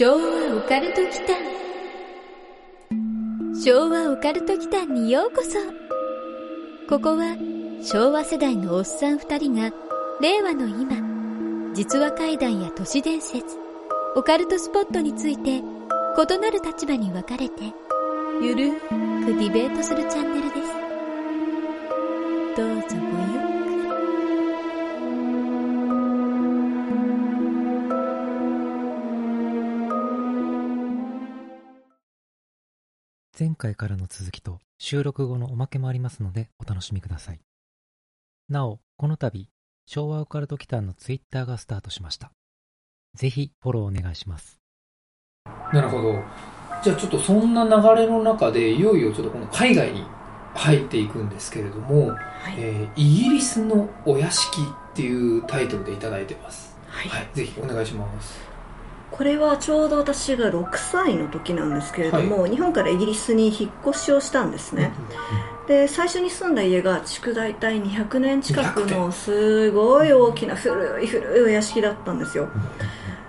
昭和オカルト期間。昭和オカルト期間にようこそ。ここは昭和世代のおっさん二人が令和の今実話怪談や都市伝説オカルトスポットについて異なる立場に分かれてゆるくディベートするチャンネルです。どうぞごゆ回からの続きと収録後のおまけもありますのでお楽しみください。なお、この度、昭和オカルト期間のツイッターがスタートしました。ぜひフォローお願いします。なるほど。じゃあちょっとそんな流れの中で、いよいよちょっとこの海外に入っていくんですけれども、はいえーイギリスのお屋敷っていうタイトルでいただいてます。はいはい、ぜひお願いします。これはちょうど私が6歳の時なんですけれども、日本からイギリスに引っ越しをしたんですね、で最初に住んだ家が築大体200年近く200のすごい大きな古い古いお屋敷だったんですよ。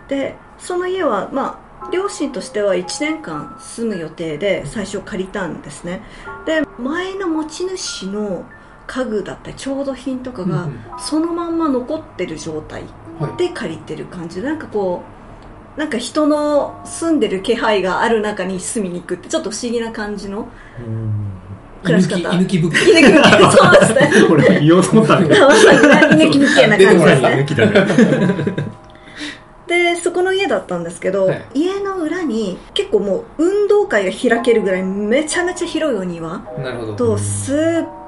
でその家はまあ両親としては1年間住む予定で最初借りたんですね。で前の持ち主の家具だったり調度品とかがそのまんま残ってる状態はい。で借りてる感じでなんかこうなんか人の住んでる気配がある中に住みに行くってちょっと不思議な感じの暮らし方居抜き物件。居抜き物件そうですね俺言おうと思ったんだけど。まさにね居抜き物件な感じですね。でそこの家だったんですけど、はい家の裏に結構もう運動会が開けるぐらいめちゃめちゃ広いお庭なるほど。とすっ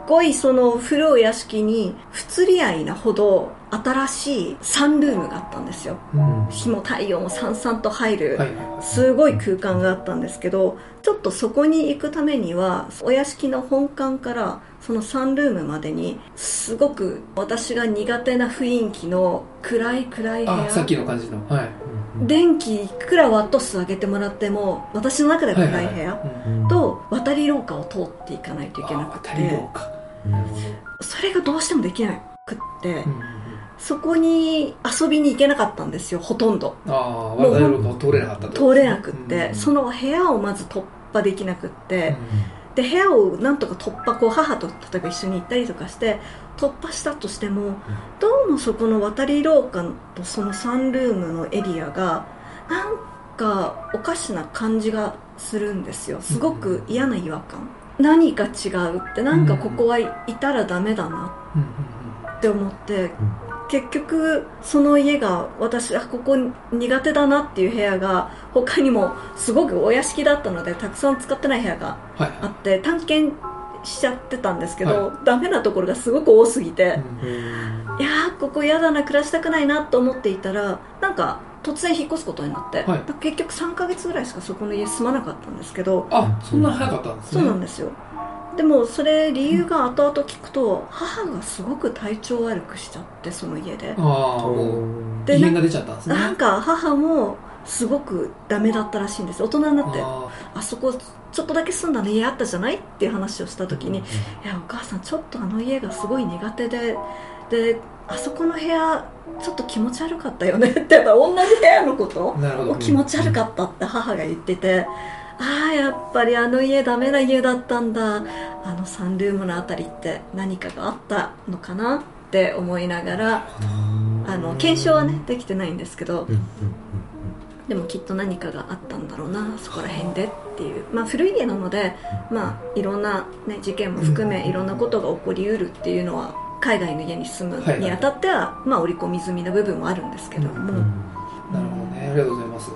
ごいその古い屋敷に不釣り合いなほど新しいサンルームがあったんですよ。うん。は日も太陽もさんさんと入る。すごい空間があったんですけどちょっとそこに行くためにはお屋敷の本館からそのサンルームまでにすごく私が苦手な雰囲気の暗い暗い部あ、さっき屋の感じの。はい。電気いくらワット数上げてもらっても私の中では暗い部屋。うんと渡り廊下を通っていかないといけなあく渡り廊て下。それがどうしてもできなくって。うんそこに遊びに行けなかったんですよほとんど。ああ、渡り廊下を通れなかったと。通れなくって、うん。その部屋をまず突破できなくって、で部屋をなんとか突破こう母と例えば一緒に行ったりとかして突破したとしてもどうもそこの渡り廊下とそのサンルームのエリアがなんかおかしな感じがするんですよ。すごく嫌な違和感。何か違うってなんかここはいたらダメだなうん。うん。って思って結局その家が私あここ苦手だなっていう部屋が他にもすごくお屋敷だったのでたくさん使ってない部屋がはい。あって探検しちゃってたんですけど、はダメなところがすごく多すぎて、うん。いやーここ嫌だな暮らしたくないなと思っていたらなんか突然引っ越すことになって、はい。結局3ヶ月ぐらいしかそこの家住まなかったんですけどあ、そんな早かったんですね。そうなんですよでもそれ理由が後々聞くと母がすごく体調悪くしちゃってその家でああ、もう、で異変が出ちゃったんですね。なんか母もすごくダメだったらしいんです大人になってああそこちょっとだけ住んだの家あったじゃないっていう話をした時に、いやお母さんちょっとあの家がすごい苦手でであそこの部屋ちょっと気持ち悪かったよねってやっぱ同じ部屋のことーなるほど。気持ち悪かったって母が言ってて、ああやっぱりあの家ダメな家だったんだ。あのサンルームのあたりって何かがあったのかなって思いながらあの検証はねできてないんですけど、でもきっと何かがあったんだろうなそこら辺でっていう、まあ、古い家なので、まあ、いろんな、ね、事件も含めいろんなことが起こりうるっていうのは海外の家に住むはいにあたっては、まあ、織り込み済みな部分もあるんですけども、なるほどね。ありがとうございます。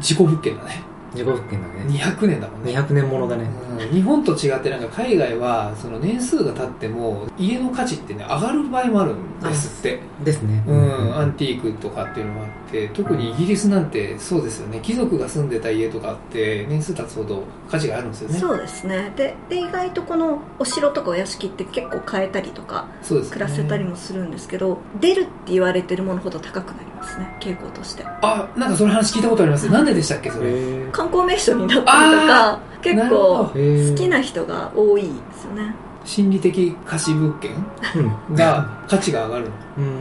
事故物件だね。事故物件だね。200年だもんね。200年ものだね。うん日本と違ってなんか海外はその年数が経っても家の価値ってね上がる場合もあるんですって。です。ね。うん、アンティークとかっていうのもあって特にイギリスなんてそうですよね。貴族が住んでた家とかって年数経つほど価値があるんですよね。そうですね。でで意外とこのお城とかお屋敷って結構変えたりとかそうですね。暮らせたりもするんですけど、出るって言われてるものほど高くなりますね。傾向として。あなんかその話聞いたことあります。なんででしたっけそれ。へ観光名所になったりとか結構好きな人が多いですよね。心理的貸し物件？うん。が価値が上がるの、うん。うん、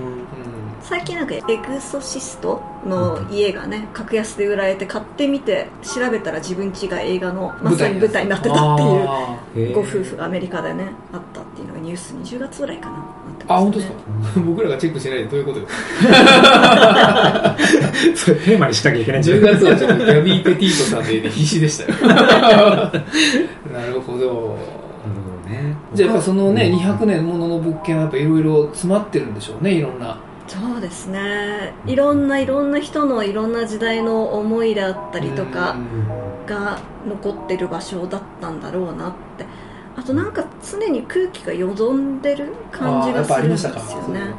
最近なんかエグソシストの家がね格安で売られて買ってみて調べたら自分家が映画のまさに舞台になってた。っていうご夫婦がアメリカでねあったっていうのがニュース20月ぐらいかなあ本当ですか？僕らがチェックしないでどういうことですかそれテーマにしなきゃいけないんじゃ10ない月はちょっとギャビー・ペティートさんで必死でしたよ。なるほど。なるほどね。じゃあやっぱそのね200年ものの物件はやっぱいろいろ詰まってるんでしょうねいろんな。そうですね。いろんないろんな人のいろんな時代の思いであったりとかが残ってる場所だったんだろうなってあとなんか常に空気がよどんでる感じがするんですよね。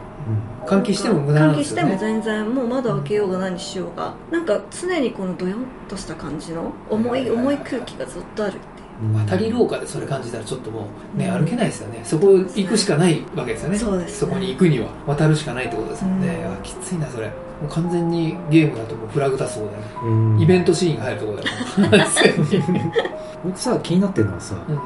か換気しても無駄なん換気してですよねも全然もう窓開けようが何しようが。なんか常にこのドヨンとした感じの重い重い空気がずっとあるっていう。渡り廊下でそれ感じたらちょっともうね歩けないですよね。そこ行くしかないわけですよね。そうですね。こに行くには渡るしかないってことですもんね、うんあきついなそれ。もう完全にゲームだともうフラグ立つとこだよ。ね、うん。イベントシーンが入るとこだよ。ね僕さ気になってるのはさうん。お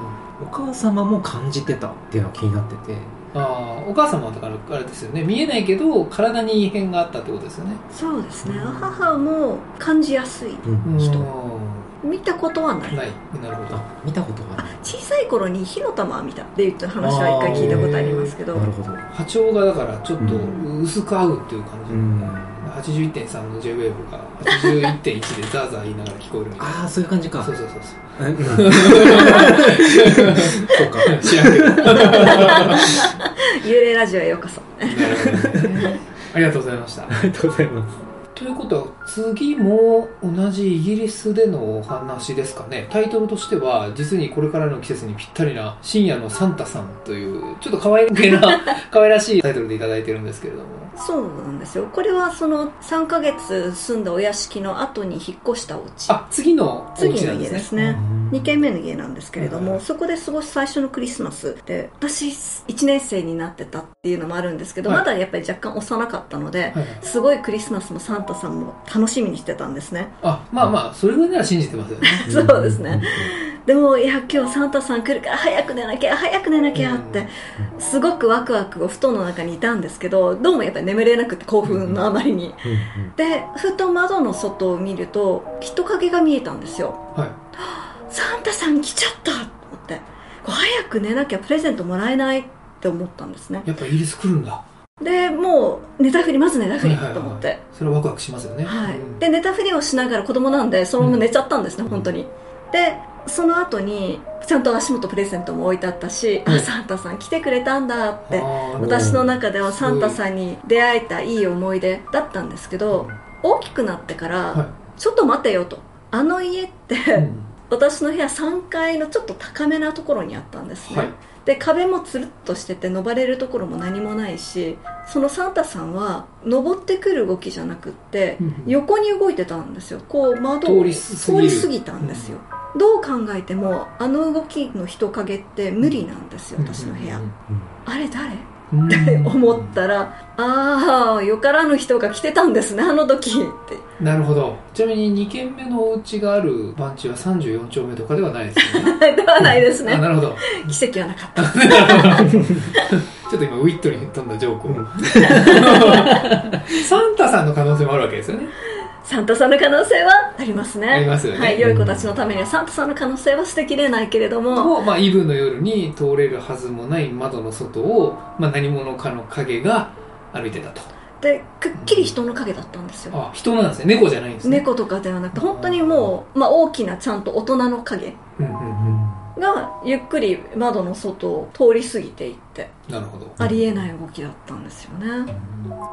母様も感じてたっていうのが気になってて。ああお母様はだからあれですよね。見えないけど体に異変があったってことですよね。そうですね。母も感じやすいうん。人。う見たことはない。んない。なるほど。あ見たことがある小さい頃に火の玉を見たっていう話は一回聞いたことありますけど。なるほど。波長がだからちょっとう薄く合うっていう感じ、うん81.3の JWAVE が81.1でザーザー言いながら聞こえるみたいな。ああそういう感じか。そうそうそうそう。そうか知らんけど。幽霊ラジオへようこそ。ありがとうございました。ありがとうございます。ということは次も同じイギリスでのお話ですかね。タイトルとしては実にこれからの季節にぴったりな深夜のサンタさんというちょっと可愛げな可愛らしいタイトルでいただいてるんですけれどもそうなんですよ。これはその3ヶ月住んだお屋敷の後に引っ越したお家。あ次のお次の家なんですね。家ですね。うん。2軒目の家なんですけれども、はいそこで過ごす最初のクリスマスで私1年生になってたっていうのもあるんですけど、はい。まだやっぱり若干幼かったので、はいはいすごいクリスマスもサンタさんも楽しみにしてたんですね。あまあまあそれぐらいなら信じてますよね。そうですね。でもいや今日サンタさん来るから早く寝なきゃ早く寝なきゃってすごくワクワクお布団の中にいたんですけどどうもやっぱり眠れなくて興奮のあまりに。うんうん。でふと窓の外を見ると人影が見えたんですよ。はい。サンタさん来ちゃったと思って。こう早く寝なきゃプレゼントもらえないって思ったんですね。やっぱイギリス来るんだ。でもう寝たふりまず寝たふりはいはいはいと思ってそれはワクワクしますよね。はい。うん。で寝たふりをしながら子供なんでそのまま寝ちゃったんですね、うん。本当に。でその後にちゃんと足元プレゼントも置いてあったし、うん。あサンタさん来てくれたんだって私の中ではサンタさんに出会えたいい思い出だったんですけど大きくなってから、はちょっと待てよと。あの家って、いうん。私の部屋3階のちょっと高めなところにあったんですね、はいで壁もつるっとしてて登れるところも何もないしそのサンタさんは登ってくる動きじゃなくってうん横に動いてたんですよ。こう窓を通り過ぎたんですよ、どう考えてもあの動きの人影って無理なんですよ私の部屋、あれ誰うんって思ったらああよからぬ人が来てたんですねあの時。って。なるほど。ちなみに2軒目のお家がある番地は34丁目とかではないですよね。ではないですね。あなるほど。奇跡はなかった。ちょっと今ウィットに飛んだジョークを、サンタさんの可能性もあるわけですよねサンタさんの可能性はありますね。ありますよね。はい、良い子たちのためにはサンタさんの可能性は捨てきれないけれども。も、まあ、イブの夜に通れるはずもない窓の外を、まあ、何者かの影が歩いてたと。でくっきり人の影だったんですよ。あ人なんですね。猫じゃないんですね。猫とかではなくて本当にもう、まあ、大きなちゃんと大人の影。うんうんうんがゆっくり窓の外を通り過ぎていってなるほど。ありえない動きだったんですよね。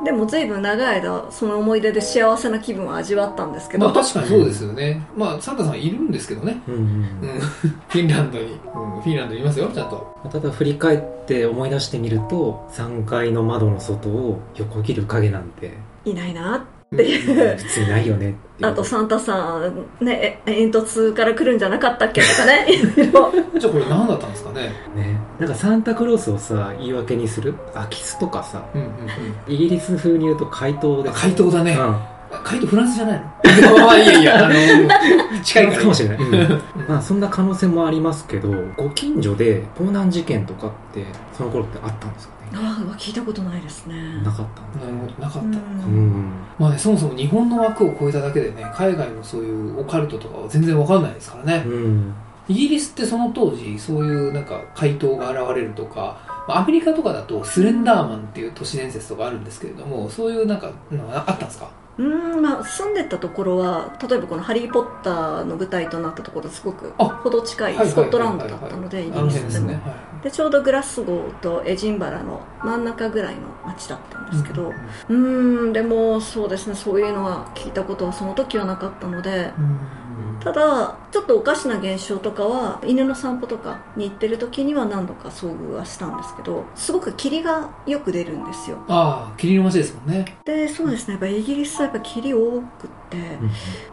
でも随分長い間その思い出で幸せな気分を味わったんですけど、まあ確かにそうですよね。まあサンタさんいるんですけどね。うん。うん。う んフィンランドに、うん、フィンランドにいますよちゃんと。ただ振り返って思い出してみると3階の窓の外を横切る影なんて。いないなっていう。普通にないよねあとサンタさんねえ煙突から来るんじゃなかったっけとかね。じゃあこれ何だったんですかね？ね。なんかサンタクロースをさ言い訳にする？空き巣とかさ。うんうんうん。イギリス風に言うと怪盗です怪盗だね。うん。カイトフランスじゃないの？まあいやいやあの 近いから。かもしれない、うん。まあそんな可能性もありますけどご近所で盗難事件とかってその頃ってあったんですか？ねああ聞いたことないですね。なかった。なるほどなかった、うん。うん。まあねそもそも日本の枠を超えただけでね海外のそういうオカルトとかは全然わかんないですからね、うん。イギリスってその当時そういうなんか怪盗が現れるとかまあアメリカとかだとスレンダーマンっていう都市伝説とかあるんですけれどもそういうなんかあったんですか？うーんまあ住んでたところは例えばこの「ハリー・ポッター」の舞台となったところすごくあほど近いはいスコットランドだったのでイギリスでも。辺ですね、はいでちょうどグラスゴーとエジンバラの真ん中ぐらいの町だったんですけどうん。うーんでもそうですねそういうのは聞いたことはその時はなかったのでただちょっとおかしな現象とかは犬の散歩とかに行ってる時には何度か遭遇はしたんですけどすごく霧がよく出るんですよ。ああ霧の街ですもんね。でそうですねやっぱイギリスはやっぱ霧多く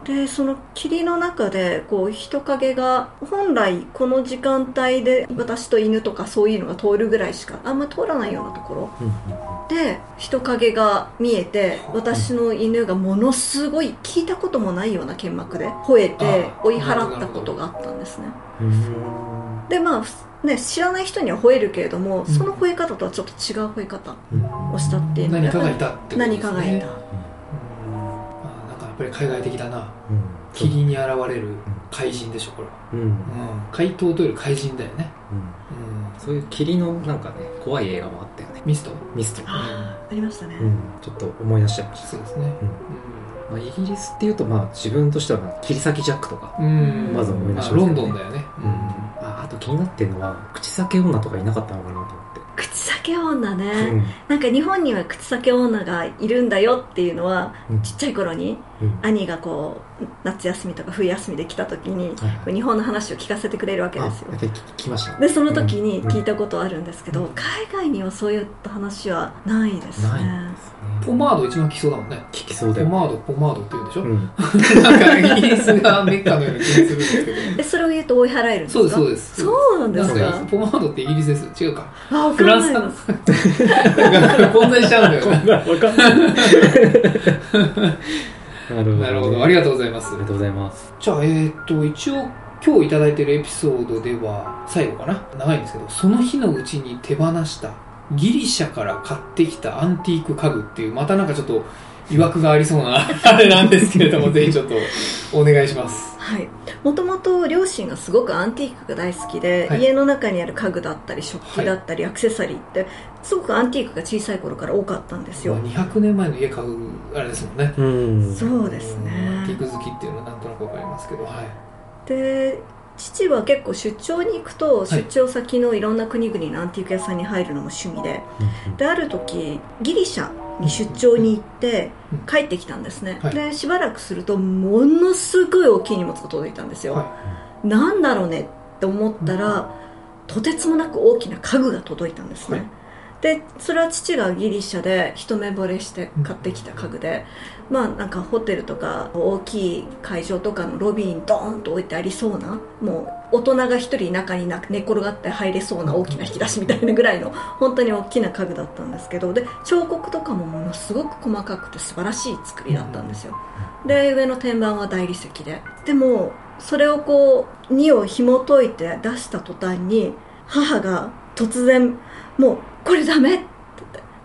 でその霧の中でこう人影が本来この時間帯で私と犬とかそういうのが通るぐらいしかあんま通らないようなところ。で人影が見えて私の犬がものすごい聞いたこともないような剣幕で吠えてあ追い払ったことがあったんですね。うん。でまあね知らない人には吠えるけれども、ん。その吠え方とはちょっと違う吠え方うんをしたっていうので何かがいたってね。何かがいたぱり海外的だな。うん。霧に現れる怪人でしょこれは、うん。うん、怪盗というより怪人だよね、うん。うん、そういう霧のなんかね怖い映画もあったよね。ミスト？ミスト。ああありましたね、うん。ちょっと思い出しちゃいました。そうですね。まあ、イギリスっていうと、まあ、自分としてはまあ切り裂きジャックとか、うん、うんまず思い出しますね。ロンドンだよね、ああと気になってるのは口裂け女とかいなかったのかなと口裂け女ね、うん。なんか日本には口裂け女がいるんだよっていうのはうん。ちっちゃい頃にうん。兄がこう夏休みとか冬休みで来た時にう日本の話を聞かせてくれるわけあですよ。聞ました。ねでその時に聞いたたことあるんですけど、海外にはそういった話はないですね。ないんですポねマード一番効きそうだもんね。聞きそうだよ、ポマードポマードって言うんでしょ、うん、なんかイギリスがメッカのような気がするんですけど。えそれを言うと追い払えるんですか？そうですそうです。そうなんですか？なんかポマードってイギリスです。違うか。あフランスんな。混在しちゃうんだよかんない。なるほど、なるほど。ありがとうございます。ありがとうございます。じゃあえーっと一応今日いただいてるエピソードでは最後かな？長いんですけどその日のうちに手放したギリシャから買ってきたアンティーク家具っていうまたなんかちょっと曰くがありそうなあれなんですけれどもぜひちょっとお願いします。はい。もともと両親がすごくアンティークが大好きで、はい。家の中にある家具だったり食器だったり、アクセサリーってすごくアンティークが小さい頃から多かったんですよ、まあ200年前の家買うあれですもんね。うん。そうですね。アンティーク好きっていうのはなんとなくわかりますけどはい。で父は結構出張に行くとい。出張先のいろんな国々のアンティーク屋さんに入るのも趣味で、である時ギリシャに出張に行ってうん帰ってきたんですね、はい。でしばらくするとものすごい大きい荷物が届いたんですよ、はなんだろうねって思ったら、とてつもなく大きな家具が届いたんですね、はいでそれは父がギリシャで一目惚れして買ってきた家具で、まあなんかホテルとか大きい会場とかのロビーにドーンと置いてありそうなもう大人が一人中にな寝転がって入れそうな大きな引き出しみたいなぐらいの本当に大きな家具だったんですけど。で彫刻とかもものすごく細かくて素晴らしい作りだったんですよ。で上の天板は大理石で。でもそれをこう2を紐解いて出した途端に母が突然もうこれダメって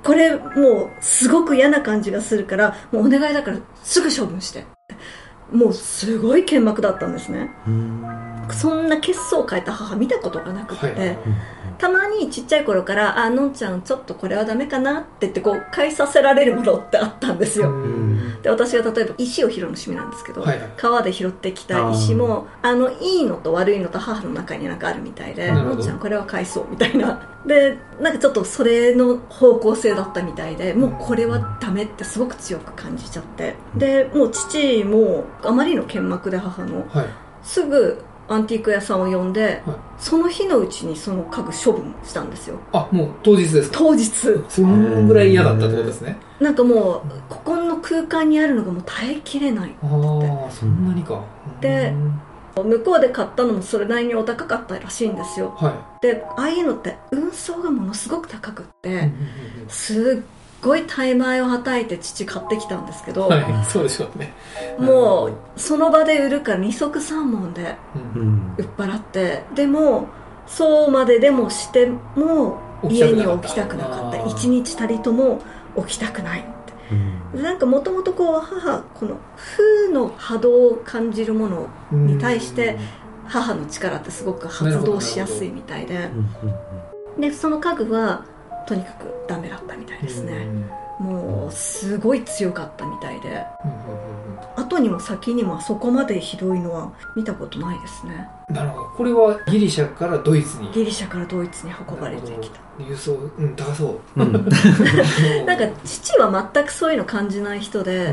これもうすごく嫌な感じがするからもうお願いだからすぐ処分して。もうすごい剣幕だったんですね。うん。そんな血相を変えた母見たことがなくて、はい。たまにちっちゃい頃から「あのんちゃんちょっとこれはダメかな」って言ってこう返させられるものってあったんですよ、うん。で私が例えば石を拾うの趣味なんですけど、はい。はい川で拾ってきた石もあのいいのと悪いのと母の中になんかあるみたいで「なるほど。のんちゃんこれは返そう」みたいな。でなんかちょっとそれの方向性だったみたいでもうこれはダメってすごく強く感じちゃって。でもう父もあまりの剣幕で母のはい。すぐアンティーク屋さんを呼んで、はい。その日のうちにその家具処分したんですよ。あもう当日ですか？当日。そのぐらい嫌だったってことですね。なんかもうここの空間にあるのがもう耐えきれないああそんなにか。でうん向こうで買ったのもそれなりにお高かったらしいんですよ。はい。でああいうのって運送がものすごく高くって、すっごい大枚をはたいて父買ってきたんですけど、はいそうでしょうね。もうその場で売るから二足三門で売っ払ってでもそうまででもしても家に起きたくなかった。一日たりとも起きたくないって。うんなんかもともとこう母この風の波動を感じるものに対して母の力ってすごく発動しやすいみたいで。でその家具はとにかくダメだったみたいですね。もうすごい強かったみたいでにも先にもそこまでひどいのは見たことないですね。うんなるほど。これはギリシャからドイツに。ギリシャからドイツに運ばれてきた。輸送。うん高そう。うん。う んなんか父は全くそういうの感じない人で、うんうん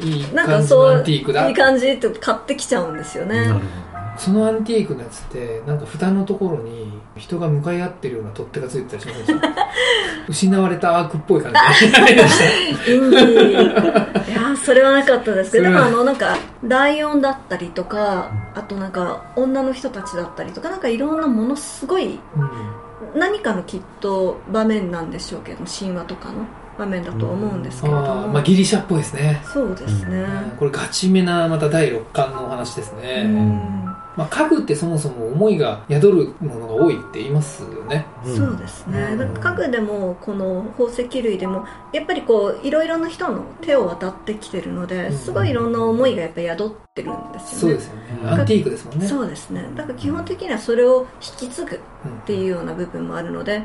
うん。いいなんか感じのそうアンティークだ。いい感じって買ってきちゃうんですよね、なるほそのアンティークのやつってなんか蓋のところに人が向かい合ってるような取っ手がついてたりしませんでした？失われたアークっぽい感じインディーいやーそれはなかったですけどでもあのなんかライオンだったりとかあとなんか女の人たちだったりとかなんかいろんなものすごいうん。何かのきっと場面なんでしょうけど神話とかの場面だと思うんですけれどあも、ーまあギリシャっぽいですね。そうですね、これガチめなまた第六感のお話ですうね、んまあ、家具ってそもそも思いが宿るものが多いって言いますよね。どそうですね、家具でもこの宝石類でもやっぱりこういろいろな人の手を渡ってきてるのでうん。すごいいろんな思いがやっぱり宿ってるんですよね。そうですよね。うんアンティークですもんね。そうですね。だから基本的にはそれを引き継ぐっうんていうような部分もあるので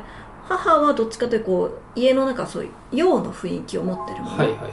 母はどっちかというとこう家の中そういう洋の雰囲気を持ってるもの、はいはいは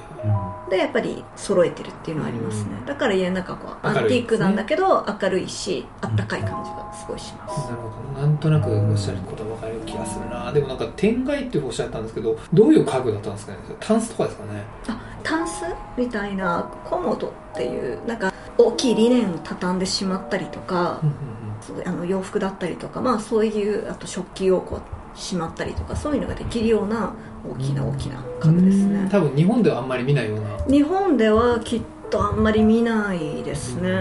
うんでやっぱり揃えてるっていうのはありますね、うん。だから家の中こうアンティークなんだけど明るいしあったかい感じがすごいします、いなるほど。なんとなくおっしゃることは分かる気がするな。でもなんか天外っておっしゃったんですけどどういう家具だったんですかね？タンスとかですかね？あタンスみたいなコモドっていうなんか大きいリネンを畳んでしまったりとか、うんうんすごいあの洋服だったりとかまあそういうあと食器をこうしまったりとかそういうのができるような大きな大きな家具ですうん。ね多分日本ではあんまり見ないような。日本ではきっとあんまり見ないですね、な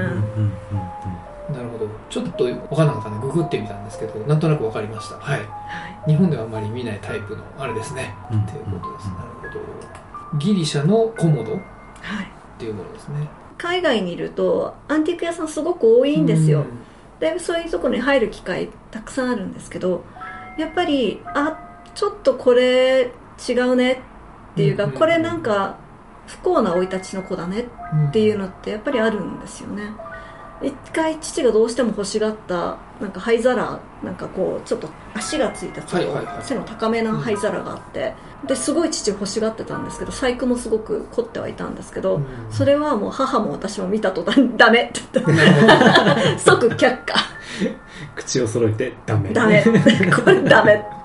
るほど。ちょっと分かんなかったんでググってみたんですけどなんとなく分かりました。はい。はい。日本ではあんまり見ないタイプのあれですね。うん。っていうことです。なるほど。ギリシャのコモドっはいていうものですね。海外にいるとアンティーク屋さんすごく多いんですよ、うん。でそういうところに入る機会たくさんあるんですけどやっぱりあちょっとこれ違うねっていうか、うんこれなんか不幸な生い立ちの子だねっていうのってやっぱりあるんですよね一回父がどうしても欲しがったなんか灰皿なんかこうちょっと足がついたち背の高めな灰皿があってですごい父欲しがってたんですけど細工もすごく凝ってはいたんですけど、うん。それはもう母も私も見た途端にダメって言って即却下。口を揃えてダメ。ダメ。これダメ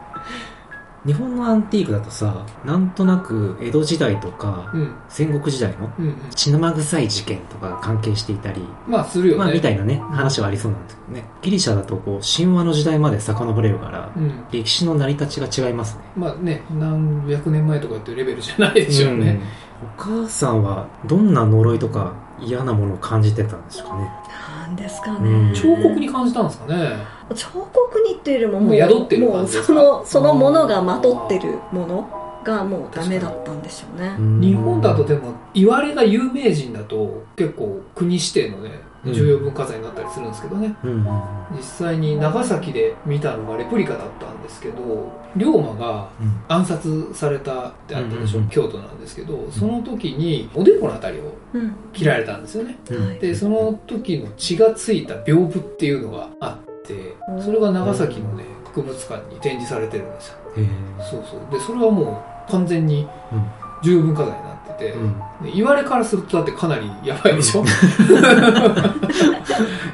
日本のアンティークだとさなんとなく江戸時代とかうん。戦国時代の血生臭い事件とかが関係していたりまあするよね。まあみたいなね話はありそうなんですけどね。ギリシャだとこう神話の時代まで遡れるからうん。歴史の成り立ちが違いますね。まあね何百年前とかっていうレベルじゃないでしょうね、うん。お母さんはどんな呪いとか嫌なものを感じてたんですかね？なんですかうん。ね彫刻に感じたんですかね。彫刻にっていうよりももう宿ってる感じですか？もうそのそのものがまとってるものがもうダメだったんでしょうね。うん。日本だとでも言われが有名人だと結構国指定のねうん重要文化財になったりするんですけどね、うん。うん実際に長崎で見たのがレプリカだったんですけど龍馬がうん。暗殺されたってあったでしょ、うん京都なんですけどその時におでこのあたりをうん。切られたんですよね。うん。はい。でその時の血がついた屏風っていうのがあってそれが長崎のね博物館に展示されてるんですよ。そうそう。でそれはもう完全に重要文化財になってて、うん。で言われからするとだってかなりやばいでしょ？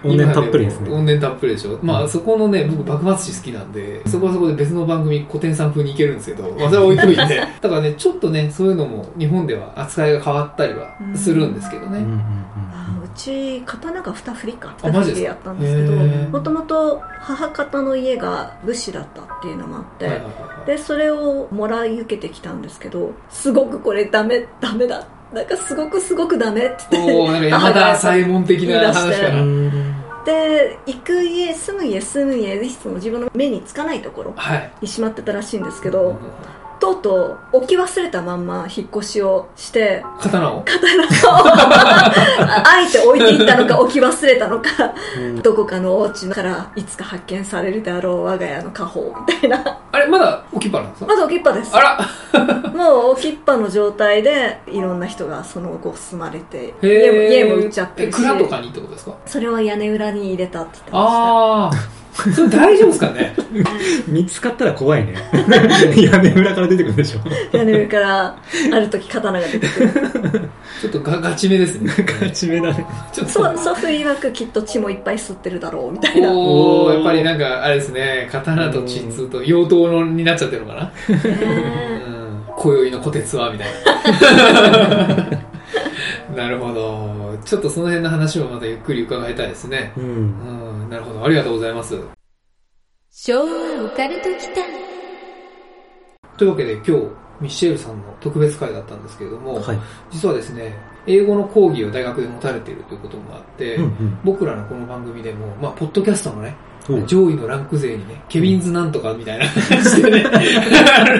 怨念たっぷりですね。今怨念たっぷりでしょ？まあそこのね僕幕末史好きなんでそこはそこで別の番組古典さん風に行けるんですけどまあそれは置いといて。だからねちょっとねそういうのも日本では扱いが変わったりはするんですけどね、うんうんち刀が二振りかあマジですか？二振りでやったんですけどもともと母方の家が武士だったっていうのもあって、はいはいはいはい。でそれをもらい受けてきたんですけどすごくこれダメダメだ。なんかすごくすごくダメって言って山田左衛門的な話から、うん。で行く家住む家住む家ぜひその自分の目につかないところはい。にしまってたらしいんですけどとうとう置き忘れたまんま引っ越しをして刀を？刀を。あえて置いていったのか 置き忘れたのかうん。どこかのお家からいつか発見されるであろう我が家の家宝みたいな。あれまだ置きっぱなんですか？まず置きっぱです。あら。もう置きっぱの状態でいろんな人がその後住まれてへ家もー家も売っちゃってえるし。蔵とかにってことですか？それは屋根裏に入れたって言ってましああそれ大丈夫ですかね？見つかったら怖いね。屋根裏から出てくるでしょ。た屋根裏からある時刀が出てくる。ちょっとガガチめですね。ガチめだね。ちょっと。そう祖父曰くきっと血もいっぱい吸ってるだろうみたいな。おおやっぱりなんかあれですね。刀と鎮痛と妖刀のになっちゃってるのかな？ねうん。今宵の虎鉄はみたいな なるほど。ちょっとその辺の話もまたゆっくり伺いたいですね。うん。うん。なるほど。ありがとうございます。昭和オカルト期間というわけで今日ミッシェルさんの特別会だったんですけれども、はい。実はですね英語の講義を大学で持たれているということもあって、うんうん。僕らのこの番組でも、まあ、ポッドキャストのね、上位のランク勢にね、ケビンズなんとかみたいな感じでね、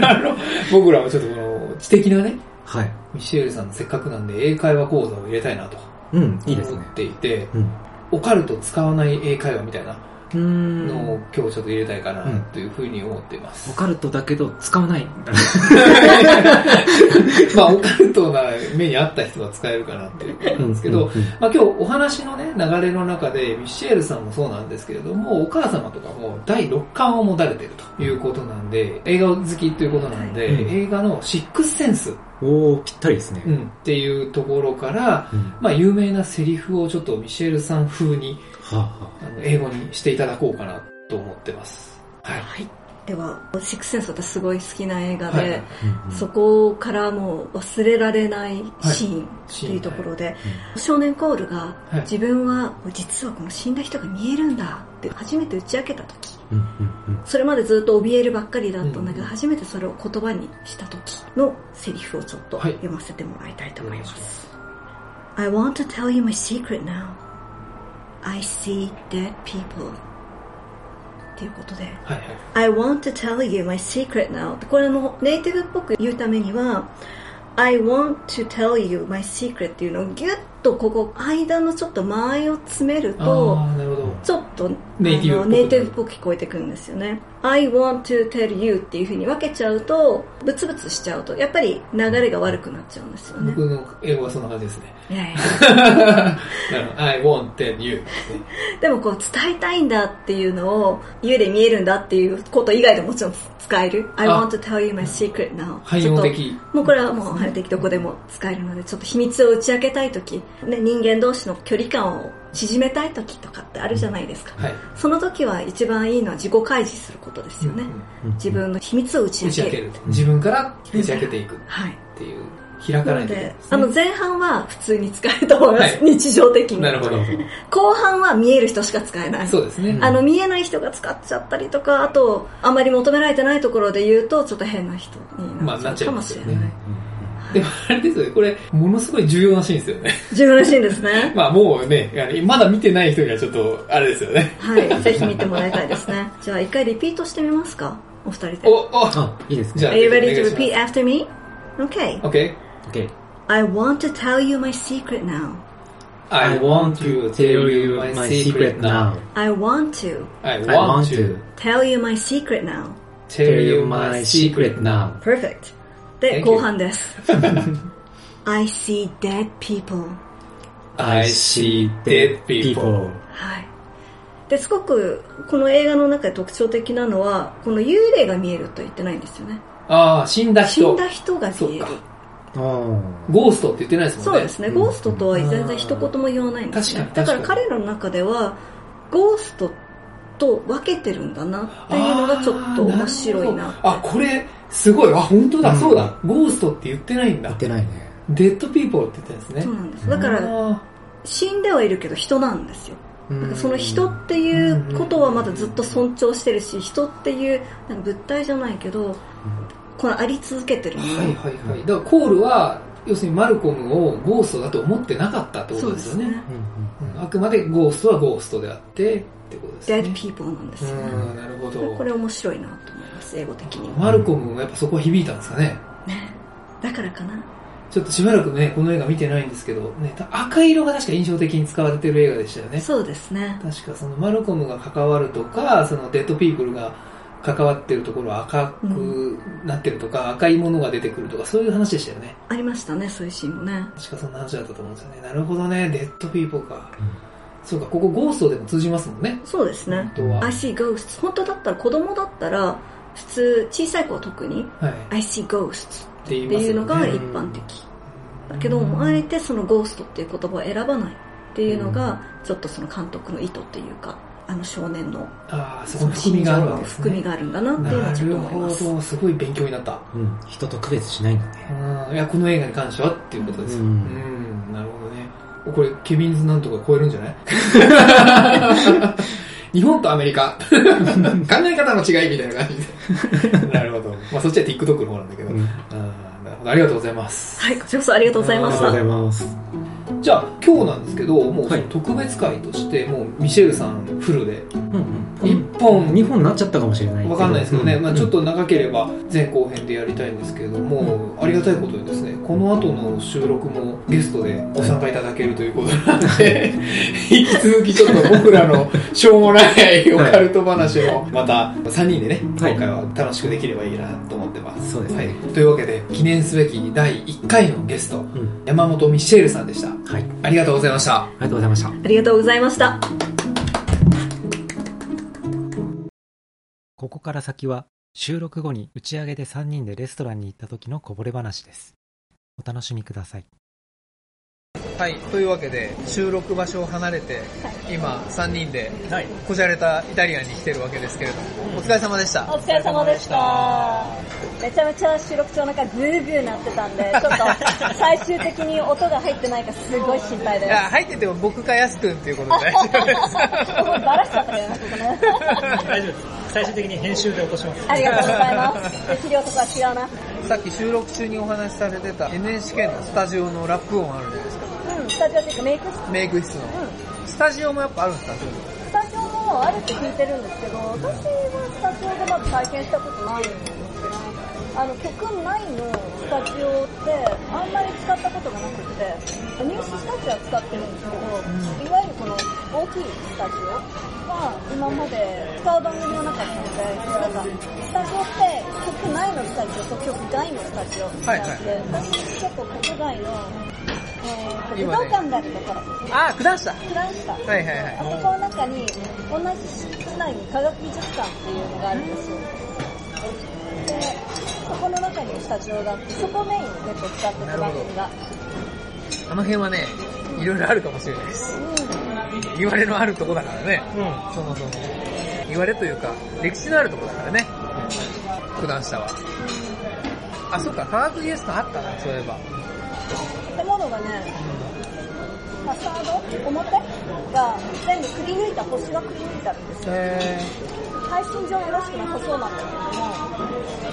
あの僕らもちょっとこの知的なね、はいミッシェルさんのせっかくなんで英会話講座を入れたいなとうんいいですね。思っていて、うん。オカルト使わない英会話みたいなうん。のを今日ちょっと入れたいかなうん。というふうに思っています。オカルトだけど使わないんだね。まあ、オカルトな目にあった人は使えるかなっていうことなんですけど、うんうんうん。まあ、今日お話のね、流れの中で、ミッシェールさんもそうなんですけれども、お母様とかも第6巻を持たれているということなんで、映画好きということなんで、はい。うん。映画のシックスセンス、おーぴったりですね。うんっていうところから、うん。まあ、有名なセリフをちょっとミシェールさん風にはあはあ。の英語にしていただこうかなと思ってます。はい。はい。では「シックスセンス」私すごい好きな映画で、はい。あうんうん。そこからもう忘れられないシーンっていうところで、少年コールがはい。自分は実はこの死んだ人が見えるんだって初めて打ち明けた時うんうんうんそれまでずっと怯えるばっかりだったんだけど、うん初めてそれを言葉にした時のセリフをちょっとはい。読ませてもらいたいと思います、I want to tell you my secret now. I see dead people. っていうことで。はいはい。I want to tell you my secret now. これのネイティブっぽく言うためには I want to tell you my secret っていうのをギュッとここ間のちょっと間合いを詰めると。ちょっとネイティブっぽく。聞こえてくるんですよね。I want to tell you っていう風に分けちゃうとブツブツしちゃうとやっぱり流れが悪くなっちゃうんですよね。僕の英語はそんな感じですね。いやいや。I want you でもこう伝えたいんだっていうのを家で見えるんだっていうこと以外でもちろん使える。I あ want to tell you my secret now 汎用的。もうこれはもう汎用的どこでも使えるのでちょっと秘密を打ち明けたい時、ね、人間同士の距離感を縮めたい時とかってあるじゃないですか、はい。その時は一番いいのは自己開示することですよね、うん自分の秘密を打ち明ける。自分から打ち明けていく。っはい。ていう、開かなのでないといけないです、ね。あの前半は普通に使えると思います、はい。日常的に。なるほど。後半は見える人しか使えない。そうですね。あの見えない人が使っちゃったりとかあとあまり求められてないところで言うとちょっと変な人になっちゃうかもしれない、まあなっちゃいますよねでもあれですよね、これ、ものすごい重要なシーンですよね。重要らしいんですねまあもうね、まだ見てない人にはちょっと、あれですよね。はいぜひ見てもらいたいですねじゃあ一回リピートしてみますかお二人でお、お、あいいですねじゃあ、Are you ready い to repeat after me? Okay Okay. OK I want to tell you my secret now I want to tell you my secret now. I want to I want to tell you my secret now tell you my secret now. Perfect で.後半です。I see dead people. I see dead people. はい。ですごくこの映画の中で特徴的なのはこの幽霊が見えると言ってないんですよね。ああ、死んだ人。死ん。だ人が見える。ゴー。ストって言ってないですもんね。そうですね、ゴーストとは全然一言も言わないんですね。確かにだから彼らの中ではゴーストと分けてるんだなっていうのがちょっと面白いなあ、これ、すごい。あ、本当だ、うんそうだ。ゴーストって言ってないんだ言っ。てないねデッドピーポーって言ってるんですね。そうなんですだからあ死んではいるけど人なんですよだだからその人っていうことはまだずっと尊重してるし人っていうなんか物体じゃないけどこのあり続けてるはいはいはい。だからコールは、要するにマルコムをゴーストだと思ってなかったってことですよね。そううんあくまでゴーストはゴーストであってってことですね。dead people なんですよね。うん、なるほど。これ面白いなと思います、英語的には。マルコムもやっぱそこは響いたんですかね。ね。だからかな。ちょっとしばらくね、この映画見てないんですけど、ね、赤色が確か印象的に使われてる映画でしたよね。そうですね。確かそのマルコムが関わるとか、そのデッドピープルが関わってるところは赤くなってるとか、赤いものが出てくるとか、そういう話でしたよね。ありましたね、そういうシーンもね。確かそんな話だったと思うんですよね。なるほどね、デッドピープルか。そうか、ここゴーストでも通じますもんね。そうですね本。当は。I see ghosts. 本当だったら子供だったら、普通、小さい子は特に、はい。I see ghosts って。いうのが一般的。だけども、あえてそのゴーストっていう言葉を選ばないっていうのが、ちょっとその監督の意図っていうか、あの少年のああ、そこに含みがあるわけですね。含みがあるんだなっていうのはちょっとなる思います。ほど、すごい勉強になった。うん人と区別しないんだね。うん、いや、この映画に関してはっていうことですよ。ううんん、なるほどね。これ、ケビンズなんとか超えるんじゃない？日本とアメリカ。考え方の違いみたいな感じで。なるほど。まあ、そっちは TikTok の方なんだけど。うんうんなるほど。ありがとうございます。はい、こちらこそありがとうございましたありがとうござい。ます。じゃあ、今日なんですけど、もう特別会として、もうミシェルさんフルで、うんうん。一本2本になっちゃったかもしれない。わかんないですけどね、うん。まあ、ちょっと長ければ前後編でやりたいんですけれども、ありがたいことにですね、この後の収録もゲストでご参加いただけるということなので、引き続きちょっと僕らのしょうもないオカルト話をまた3人でね、はい。今回は楽しくできればいいなと思ってます。そうですね。はい。というわけで、記念すべき第1回のゲスト、うん。山本ミシェールさんでした。はい。ありがとうございました。ありがとうございました。ありがとうございました。ここから先は収録後に打ち上げで3人でレストランに行った時のこぼれ話です。お楽しみください。はい、というわけで収録場所を離れて、今3人ではい。こじゃれたイタリアンに来てるわけですけれども、お疲れ様でした。お疲れ様でした。めちゃめちゃ収録中なんかグーグーなってたんで、ちょっと最終的に音が入ってないかすごい心配です。いや、入ってても僕かやすくんっていうことで大丈夫です。もうバラしちゃったけどな、ここね。大丈夫です。最終的に編集で落とします。ありがとうございます。で、資料とか違うな。さっき収録中にお話しされてた NHK のスタジオのラップ音あるじゃないですか。うん、スタジオっていうかメイク室。メイク室の。スタジオもやっぱあるんですか？スタジオもあるって聞いてるんですけど、私はスタジオでまず体験したことないんですよね。あの、曲内のスタジオってあんまり使ったことがなくて、ニューススタジオは使ってるんですけど、いわゆるこの大きいスタジオは今まで使う番組がなかったので、なんか、スタジオって曲内のスタジオと曲外のスタジオってあって、はい私結構国外の、えーと、武道館があるところ、あー、九段下。フランスか。はいはいはい。あそこの中に、同じ室内に科学技術館っていうのがあるんですよ。で、そこの中にスタジオがあって、そこをメインに結構使ってた番組が。あの辺はね、いろいろあるかもしれないです。う言われのあるとこだからね。うん。そもそも。言われというか、歴史のあるとこだからね。九段下は。あ、そっか、科学技術館あったな、そういえば。ね、ファサード表が全部くり抜いた、星がくり抜いてあるんですよ。へ配信上よろしくなさそうなんだけども、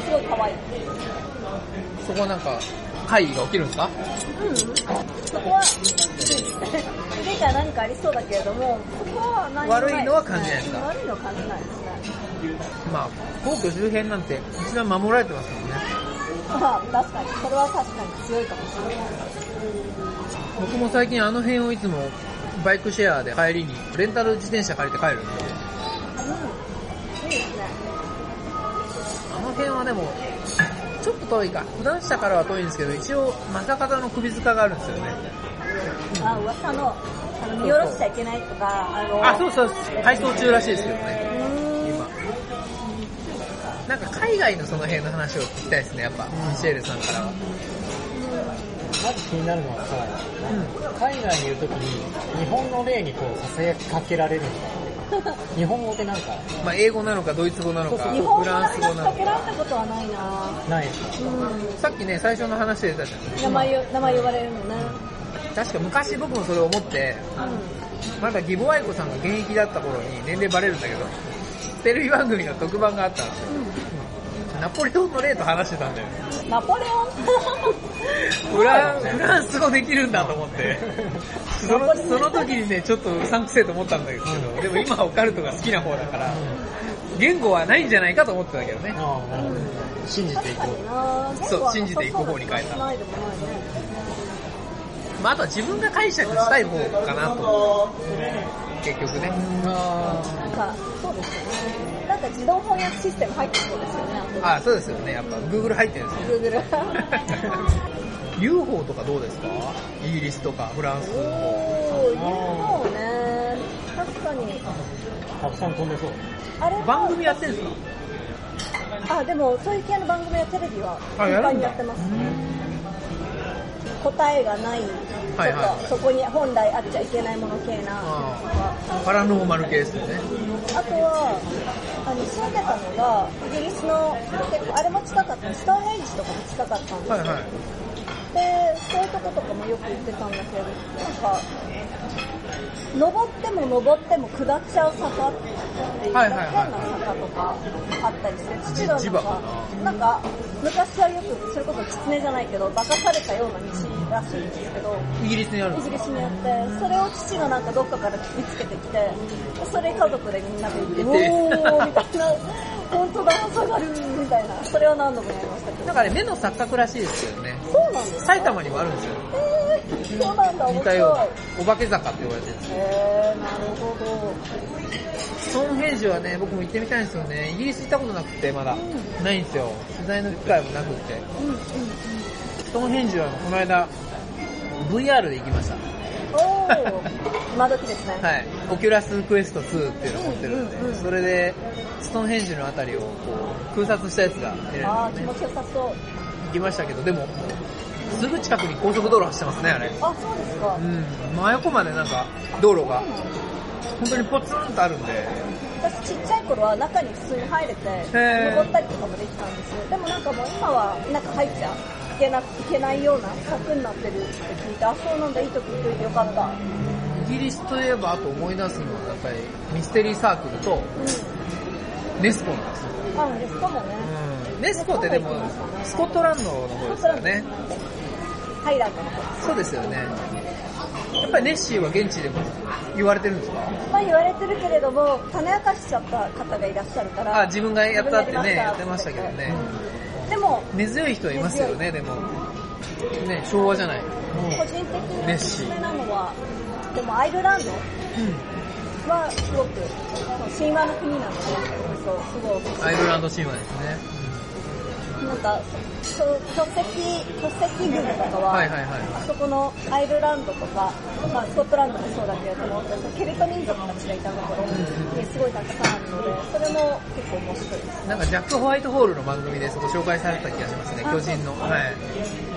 すごい可愛い。ー。そこはなんか、会議が起きるんですか？うん。そこは、家じゃ何かありそうだけれども、そこは何もない悪いのは感じないですか悪いのは感じないですね。まあ、皇居周辺なんて一番守られてますもんね。まあ、確かに、それは確かに強いかもしれない。僕も最近あの辺をいつもバイクシェアで帰りにレンタル自転車借りて帰るんで。あの辺はでも、ちょっと遠いか。九段下からは遠いんですけど、一応、正方の首塚があるんですよね。あ、噂の、あの、見下ろしちゃいけないとか、あの、あ、そうそう、配送中らしいですけどね、今。なんか海外のその辺の話を聞きたいですね、やっぱ、ミシェールさんからは。まず気になるのはさ、海外にいるときに日本の例にこう囁きかけられるんだ日本語ってなんかまあ、英語なのかドイツ語なのか、フランス語なのか。かけられたことはないなないですかうん。さっきね、最初の話で出たじゃん。名前よ、名前呼ばれるのね。確か昔僕もそれを思って、まだ義母愛子さんが現役だった頃に年齢バレるんだけど、テレビ番組の特番があったんですよ。ナポレオンの例と話してたんだよ。ナポレオン？フランフランス語できるんだと思って。その、その時にね、ちょっとうさんくせえと思ったんだけど、でも今オカルトが好きな方だから、言語はないんじゃないかと思ってたけどね。信じていこう。なそう信じていく方に変えた。まあ、あとは自分が解釈したい方かなと。結局ね。あなんか、そうですよね。なんか自動翻訳システム入ってそうですよね、ああそうですよね。やっぱ Google 入ってるんですよ。と Google。UFO とかどうですか？イギリスとかフランスの方。おー、UFO ね。確かに。あ、たくさん飛んでそう。あれ？は番組やってんすか？あ、でも、そういう系の番組やテレビは、頻繁にやってますね。答えがない、はいはいそこに本来あっちゃいけないもの系な。パラノーマル系ですよね。あとは、あの、住んでたのが、イギリスの、結構、あれも近かった、ストーンヘイジとかも近かったんですよ。はいはい。で、そういうとことかもよく行ってたんだけど、なんか、登っても登っても下っちゃう坂っていう、はいはいはい変な坂とかあったりして、父がじなんか、なんか、昔はよく、それこそ狐じゃないけど、化かされたような道らしいんですけど、イギリスにあるんイギリスにあって、それを父がなんかどっかから見つけてきて、それ家族でみんなで行って、おーみたいな、本当だ、下がるみたいな、それを何度もやりましたけど。なんかね、目の錯覚らしいですよね。そうなんですか？埼玉にもあるんですよ。えー、そうなんだ、面似。たような。お化け坂って言われてるんですよ。へー、なるほど。ストーンヘンジはね、僕も行ってみたいんですよね。イギリス行ったことなくて、まだ。ないんですよ。取材の機会もなくて。うんうんうん。ストーンヘンジはこの間、VR で行きました。おー、今時ですね。はい。オキュラスクエスト2っていうのを持ってるんで、うんうんうんそれで、ストーンヘンジのあたりをこう空撮したやつが見れるあー、んで、ね気持、ちよさそう。行きましたけど、でも、すぐ近くに高速道路走ってますね、あれ。あ、そうですか。うん。真横までなんか、道路が、本当にポツンとあるんで、私ちっちゃい頃は中に普通に入れて、ー登ったりとかもできたんですよ。でもなんかもう今は中入っちゃいけな、いけないような柵になってるって聞いて、あ、そうなんだ、いいとこ行っといてよかった。イギリスといえば、あと思い出すのは、やっぱりミステリーサークルとうネスコなんですよ。ん。あ、ですかもね。うん。ネスコってでも、スコットランドの方ですよね。ハイランドの方。そうですよね。やっぱりネッシーは現地でも言われてるんですか？まあ言われてるけれども、種明かしちゃった方がいらっしゃるから。あ、自分がやったってね、やってましたけどね。でも、根強い人はいますよね、でも。ね、昭和じゃない。個人的におすすめなのは、でもアイルランドはすごく、神話の国なので、そう、すごいアイルランド神話ですね。なんか、そう巨石、巨石群とかは、はいはいはいあそこのアイルランドとか、まあ、スコットランドもそうだけれども、ケルト民族たちがいたところにすごいたくさんあるので、それも結構面白いです。なんかジャック・ホワイトホールの番組でそこ紹介された気がしますね、あ巨人の。はい。ね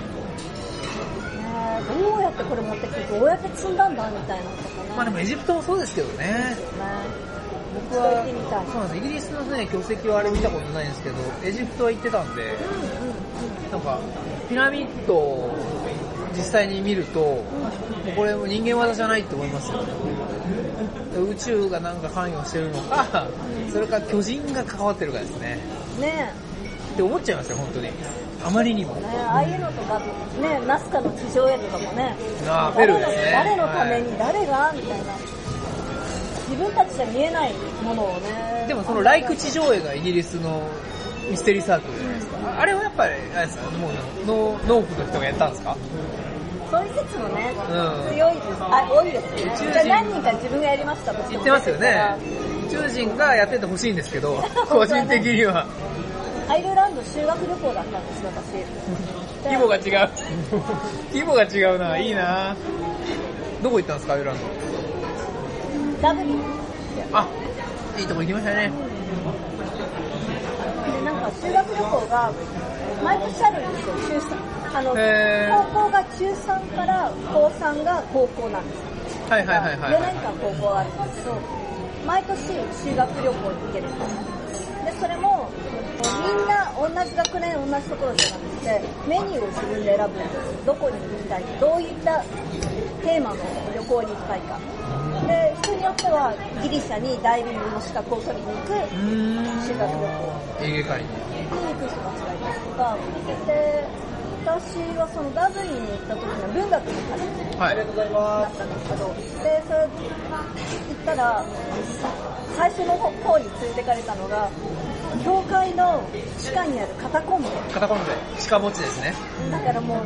えどうやってこれ持ってきて、どうやって積んだんだみたいなのとかね。まあでもエジプトもそうですけどね。ね僕は、そうなんです。イギリスのね、巨石はあれ見たことないんですけど、エジプトは行ってたんで、なんか、ピラミッドを実際に見ると、これも人間技じゃないって思いますよ。宇宙がなんか関与してるのか、それか巨人が関わってるかですね。ねって思っちゃいますよ、本当に。あまりにもえ、。ねえああいうのとか、ねナスカの地上絵とかもね、ああ、ペルーですね。誰のためはいに誰がみたいな。自分たちじゃ見えないものをね。でもそのライク地上絵がイギリスのミステリーサークルじゃないですか。あれはやっぱり、あれですか、もう農農夫の人がやったんですか？そういう説もね、うん強いです。あ、多いですよね。宇宙人何人か自分がやりましたと言ってますよね。宇宙人がやっててほしいんですけど、個人的には。アイルランド修学旅行だったんですよ、私。規模が違う。規模が違うな、いいなどこ行ったんですか、アイルランダブリン。ド。あ、いいとこ行きましたね。で、なんか修学旅行が、毎年あるんですよ、中3。あの、高校が中3から高3が高校なんですよ。はいはいはいはい。4年間高校があるんですけど、毎年修学旅行に行けるんですよ。で、それも、みんな同じ学年、同じところじゃなくて、メニューを自分で選ぶんです。どこに行きたいか、どういったテーマの旅行に行きたいか。で、人によってはギリシャにダイビングの資格を取りに行く。修学旅行。エーゲ海に。筋肉質の違いですとか、で、私はそのダブリンに行った時の文学の彼はい。だったんですけど、で、それ行ったら、最初の方に連れてかれたのが、教会の地下にあるカタコンベ。肩込んで、鹿持ちですね。だからも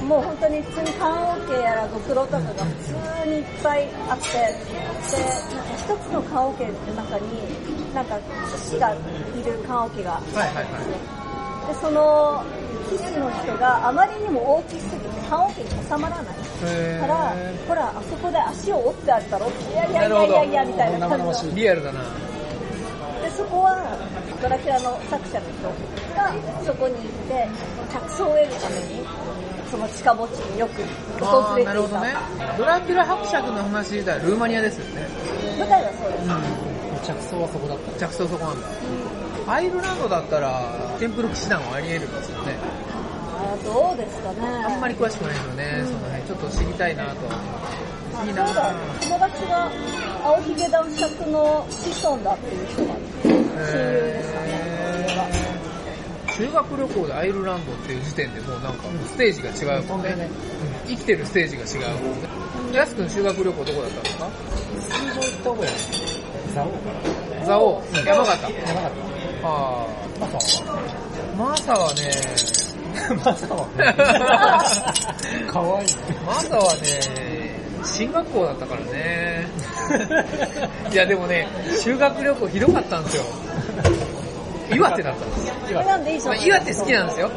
う、もう本当に普通に棺桶やらご苦労とかが普通にいっぱいあって、で、なんか一つの棺桶の中に、なんか死がいる棺桶があったんですよ。はいはいはで、その、騎士の人があまりにも大きすぎて棺桶に収まらない。から、ほら、あそこで足を折ってあるだろいやいやいやいやいや、みたいな感じの。リアルだな。で、そこは、ドラキュラの作者の人がそこに行って、着想を得るために、その地下墓地によく訪れていた。なるほどね。ドラキュラ伯爵の話自体ルーマニアですよね。舞台はそうです。着想はそこだった。着想そこなんだ。アイルランドだったら、テンプル騎士団はあり得るんですよね。あどうですかね。あんまり詳しくないですよね。その辺ちょっと知りたいなと。あいいなそうだ、友達が青ひげ男爵の子孫だっていう人が友ですかね。修学旅行でアイルランドっていう時点でもうなんかステージが違うもんね。うん生きてるステージが違うもんね。やすくん修学旅行どこだったんですかスキー場行った覚えないザオ蔵王、山形。山形。あマサはーマサはね、マサはかわいい。マサはね、進学校だったからね。いやでもね、修学旅行ひどかったんですよ。岩手だったんですよ。それなんでいいじゃま岩手好きなんですよ。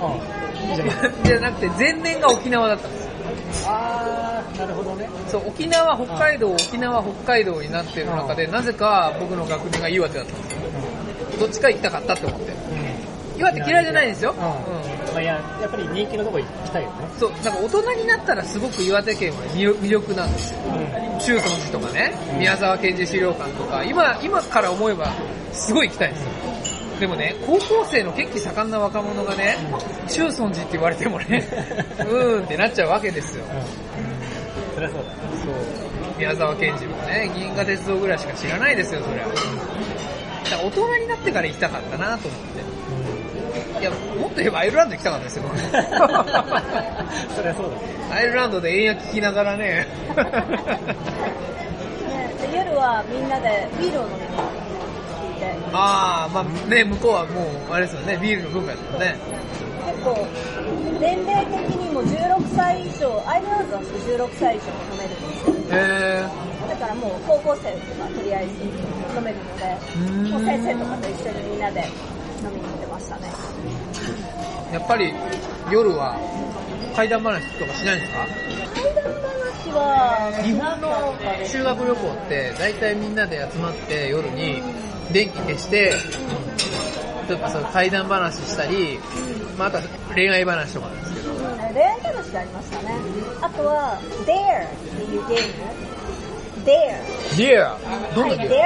じゃない。じゃなくて前年が沖縄だったんですよ。あー、なるほどね。そう、沖縄、北海道、沖縄、北海道になってる中で、なぜか僕の学年が岩手だったんですよ。どっちか行きたかったって思って。岩手嫌いじゃないんですよ。うん。まあいや、やっぱり人気のとこ行きたいよね。そう、なんか大人になったらすごく岩手県は魅力なんですよ。中尊寺とかね、宮沢賢治資料館とか、今、今から思えばすごい行きたいんですよ。でもね、高校生の血気盛んな若者がね、中尊寺って言われてもね、うーんってなっちゃうわけですよ。うん。そりゃそうだね。そう。宮沢賢治もね、銀河鉄道ぐらいしか知らないですよ、そりゃ。だから大人になってから行きたかったなと思って。いや、もっと言えばアイルランド行きたかったですよ。そりゃそうだね。アイルランドで円安聞きながらね。ねで夜はみんなでビールを飲みに行って、あー、まあね、向こうはもう、あれですよね、ビールの文化ですよね。結構、年齢的にも16歳以上、アイルランドは16歳以上飲めるんですよ。へだからもう高校生とかとりあえず飲めるので、ー。もう先生とかと一緒にみんなで飲みにしたね。やっぱり夜は怪談話とかしないんですか？怪談話は、日本の修学旅行って大体みんなで集まって夜に電気消して、ちょっとそう怪談話したり、まあ、あとは恋愛話とかなんですけど、うん恋愛話がありましたね。あとは、Dare っていうゲーム。Dare。 Dareどんはい、な Dare You って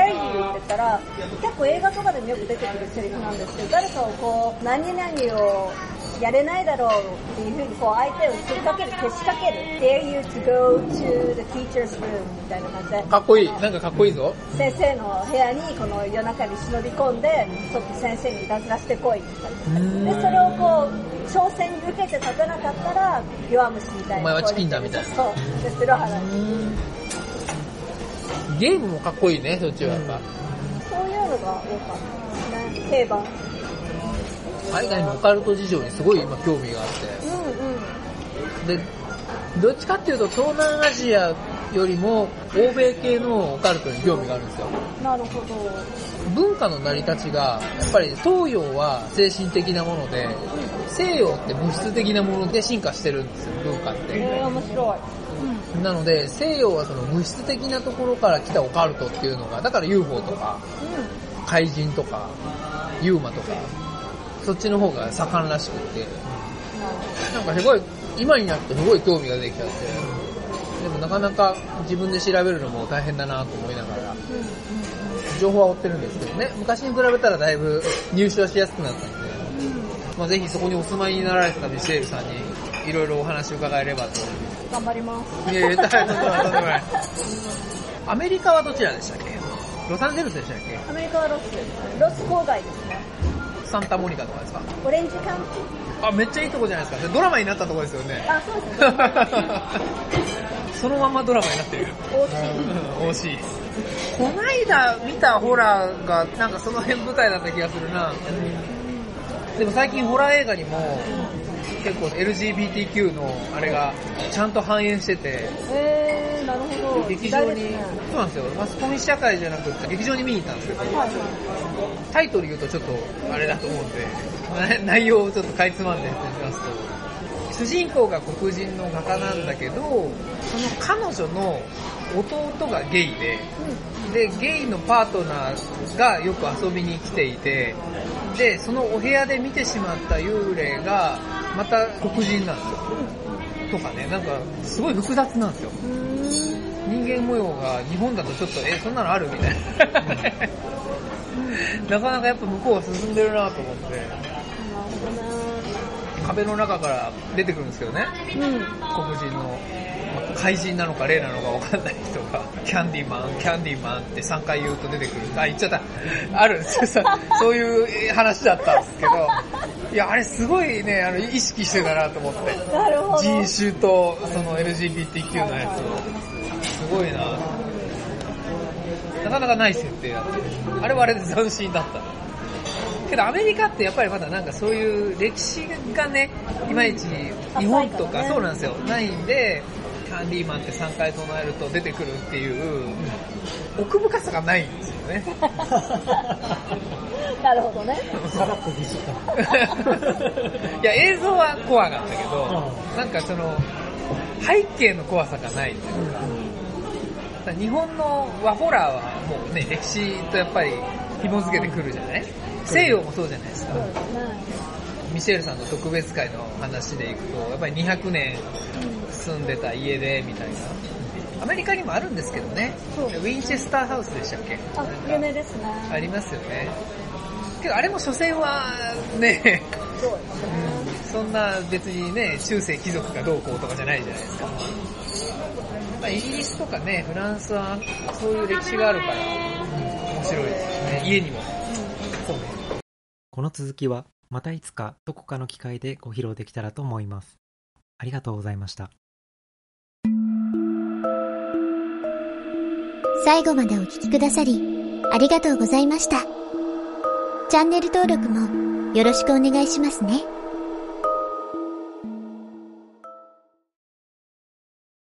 言ったら、結構映画とかでもよく出てくるセリフなんですけど、誰かをこう、何々をやれないだろうっていうふうにこう相手を振りかける、けしかける。Dare you to go to the teacher's room みたいな感じで、かっこいい。なんかかっこいいぞ。先生の部屋にこの夜中に忍び込んで、そって先生にいたずらしてこいみたいな。で、それをこう、挑戦に受けて立てなかったら、弱虫みたいな。お前はチキンだみたいなそう。で、白肌に。ゲームもかっこいいね、そっちはやっぱ。そういうのが多かったですね。定番。海外のオカルト事情にすごい今興味があって。うんうん。で、どっちかっていうと東南アジアよりも欧米系のオカルトに興味があるんですよ。なるほど。文化の成り立ちが、やっぱり東洋は精神的なもので、西洋って物質的なもので進化してるんですよ、文化って。えー、面白い。なので、西洋はその物質的なところから来たオカルトっていうのが、だから UFO とか、う怪人とか、ユーマとか、そっちの方が盛んらしくって、ん。なんかすごい、今になってすごい興味ができちゃって、でもなかなか自分で調べるのも大変だなと思いながら、情報は追ってるんですけどね、昔に比べたらだいぶ入手はしやすくなったので、まあぜひそこにお住まいになられてたミシェールさんに、いろいろお話伺えればと。頑張ります。いやいや、とんでもないとんでもない。アメリカはどちらでしたっけ？ロサンゼルスでしたっけ？アメリカはロス。ロス郊外ですね。サンタモニカとかですか？オレンジカウンテあ、めっちゃいいとこじゃないですか。ドラマになったとこですよね。ィあ、そうですね。そのままドラマになってる。大きい。惜しい。こないだ見たホラーが、なんかその辺舞台だった気がするな。でも最近ホラー映画にも、結構 LGBTQ のあれがちゃんと反映してて、えー、なるほど。劇場に、ねそうなんですよ。マスコミ社会じゃなくて劇場に見に行ったんですけど、はい。タイトル言うとちょっとあれだと思うんで、な 内容をちょっとかいつまんで説明しますと、主人公が黒人の画家なんだけど、その彼女の弟がゲイで、で、ゲイのパートナーがよく遊びに来ていて、で、そのお部屋で見てしまった幽霊が、また黒人なんですよ。とかね、なんか、すごい複雑なんですよ。人間模様が日本だとちょっと、え、そんなのあるみたいな。なかなかやっぱ向こうは進んでるなと思って、壁の中から出てくるんですけどね、うん。黒人の、まあ怪人なのか霊なのかわかんない人が、キャンディーマン、キャンディーマンって3回言うと出てくる。あ、言っちゃった。あるんですよ。さ そういう話だったんですけど、いや、あれすごいね、あの、意識してたなと思って。人種とその LGBTQ のやつを。すごいななかなかない設定だった。あれはあれで斬新だった。けどアメリカってやっぱりまだなんかそういう歴史がね、いまいち日本とかそうなんですよ、ないんで、キャンディーマンって3回唱えると出てくるっていう、奥深さがないんですよね。なるほどね。さらっとディスった。いや、映像は怖かったけど、なんかその、背景の怖さがないというか、日本の和ホラーはもうね、歴史とやっぱり紐付けてくるじゃない？西洋もそうじゃないですか。ミシェルさんの特別会の話でいくと、やっぱり200年住んでた家で、みたいな。アメリカにもあるんですけどね。そうウィンチェスターハウスでしたっけ？あ、有名ですね。ありますよね。けどあれも所詮はね、そうですね。そんな別にね、中世貴族がどうこうとかじゃないじゃないですか。まあ、イギリスとかね、フランスはそういう歴史があるから、面白いですよね。家にも。この続きはまたいつかどこかの機会でご披露できたらと思います。ありがとうございました。最後までお聴きくださり、ありがとうございました。チャンネル登録もよろしくお願いしますね。